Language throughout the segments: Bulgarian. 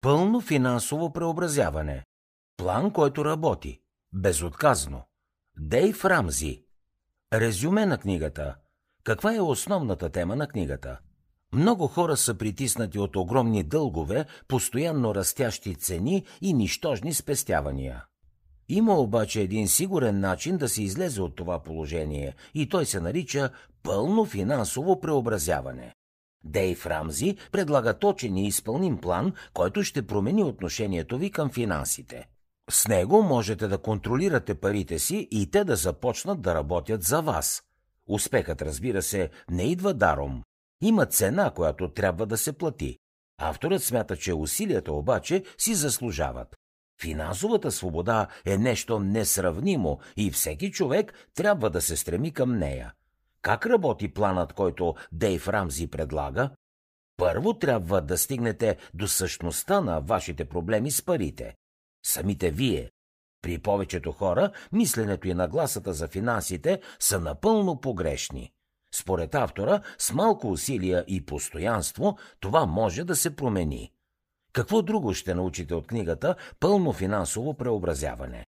Пълно финансово преобразяване. План, който работи. Безотказно. Дейв Рамзи. Резюме на книгата. Каква е основната тема на книгата? Много хора са притиснати от огромни дългове, постоянно растящи цени и нищожни спестявания. Има обаче един сигурен начин да се излезе от това положение и той се нарича пълно финансово преобразяване. Дейв Рамзи предлага точен и изпълним план, който ще промени отношението ви към финансите. С него можете да контролирате парите си и те да започнат да работят за вас. Успехът, разбира се, не идва даром. Има цена, която трябва да се плати. Авторът смята, че усилията обаче си заслужават. Финансовата свобода е нещо несравнимо и всеки човек трябва да се стреми към нея. Как работи планът, който Дейв Рамзи предлага? Първо трябва да стигнете до същността на вашите проблеми с парите. Самите вие. При повечето хора мисленето и нагласата за финансите са напълно погрешни. Според автора, с малко усилия и постоянство това може да се промени. Какво друго ще научите от книгата Пълно финансово преобразяване?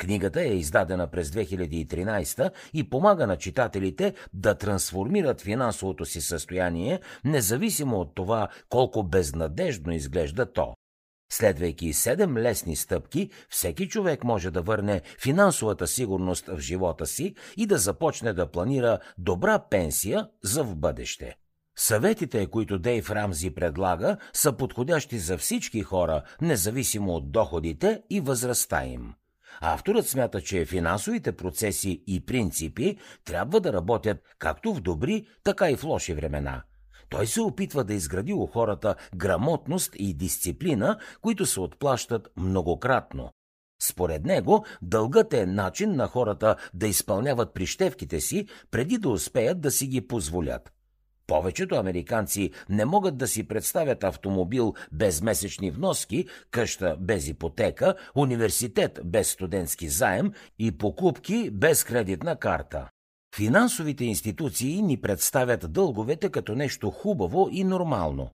Книгата е издадена през 2013 и помага на читателите да трансформират финансовото си състояние, независимо от това колко безнадежно изглежда то. Следвайки седем лесни стъпки, всеки човек може да върне финансовата сигурност в живота си и да започне да планира добра пенсия за в бъдеще. Съветите, които Дейв Рамзи предлага, са подходящи за всички хора, независимо от доходите и възрастта им. Авторът смята, че финансовите процеси и принципи трябва да работят както в добри, така и в лоши времена. Той се опитва да изгради у хората грамотност и дисциплина, които се отплащат многократно. Според него, дългът е начин на хората да изпълняват прищевките си, преди да успеят да си ги позволят. Повечето американци не могат да си представят автомобил без месечни вноски, къща без ипотека, университет без студентски заем и покупки без кредитна карта. Финансовите институции ни представят дълговете като нещо хубаво и нормално.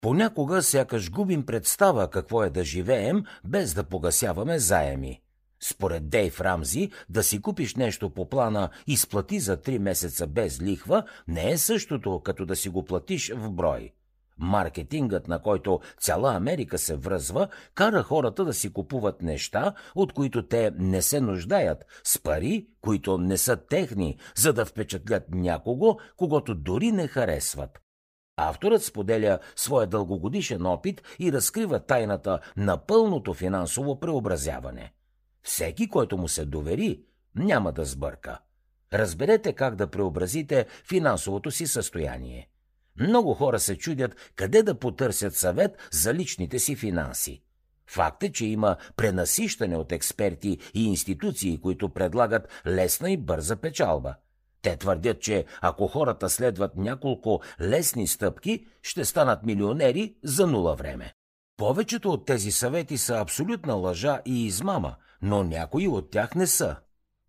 Понякога сякаш губим представа какво е да живеем, без да погасяваме заеми. Според Дейв Рамзи, да си купиш нещо по плана и сплати за 3 месеца без лихва, не е същото, като да си го платиш в брой. Маркетингът, на който цяла Америка се връзва, кара хората да си купуват неща, от които те не се нуждаят, с пари, които не са техни, за да впечатлят някого, когато дори не харесват. Авторът споделя своя дългогодишен опит и разкрива тайната на пълното финансово преобразяване. Всеки, който му се довери, няма да сбърка. Разберете как да преобразите финансовото си състояние. Много хора се чудят къде да потърсят съвет за личните си финанси. Факт е, че има пренасищане от експерти и институции, които предлагат лесна и бърза печалба. Те твърдят, че ако хората следват няколко лесни стъпки, ще станат милионери за нула време. Повечето от тези съвети са абсолютна лъжа и измама, но някои от тях не са.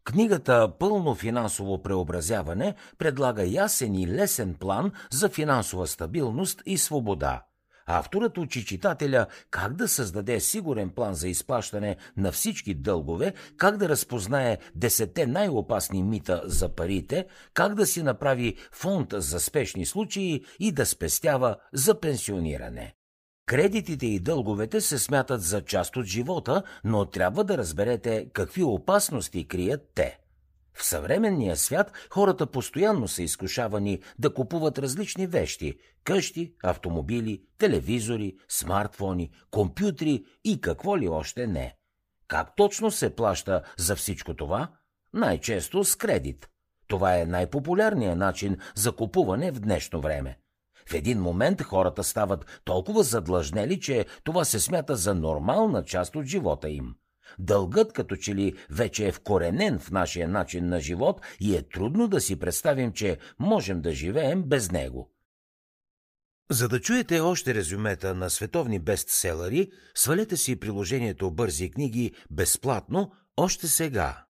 Книгата Пълно финансово преобразяване предлага ясен и лесен план за финансова стабилност и свобода. Авторът учи читателя как да създаде сигурен план за изплащане на всички дългове, как да разпознае десете най-опасни мита за парите, как да си направи фонд за спешни случаи и да спестява за пенсиониране. Кредитите и дълговете се смятат за част от живота, но трябва да разберете какви опасности крият те. В съвременния свят хората постоянно са изкушавани да купуват различни вещи – къщи, автомобили, телевизори, смартфони, компютри и какво ли още не. Как точно се плаща за всичко това? Най-често с кредит. Това е най-популярният начин за купуване в днешно време. В един момент хората стават толкова задлъжнели, че това се смята за нормална част от живота им. Дългът като че ли вече е вкоренен в нашия начин на живот и е трудно да си представим, че можем да живеем без него. За да чуете още резюмета на световни бестселери, свалете си приложението Бързи книги безплатно още сега.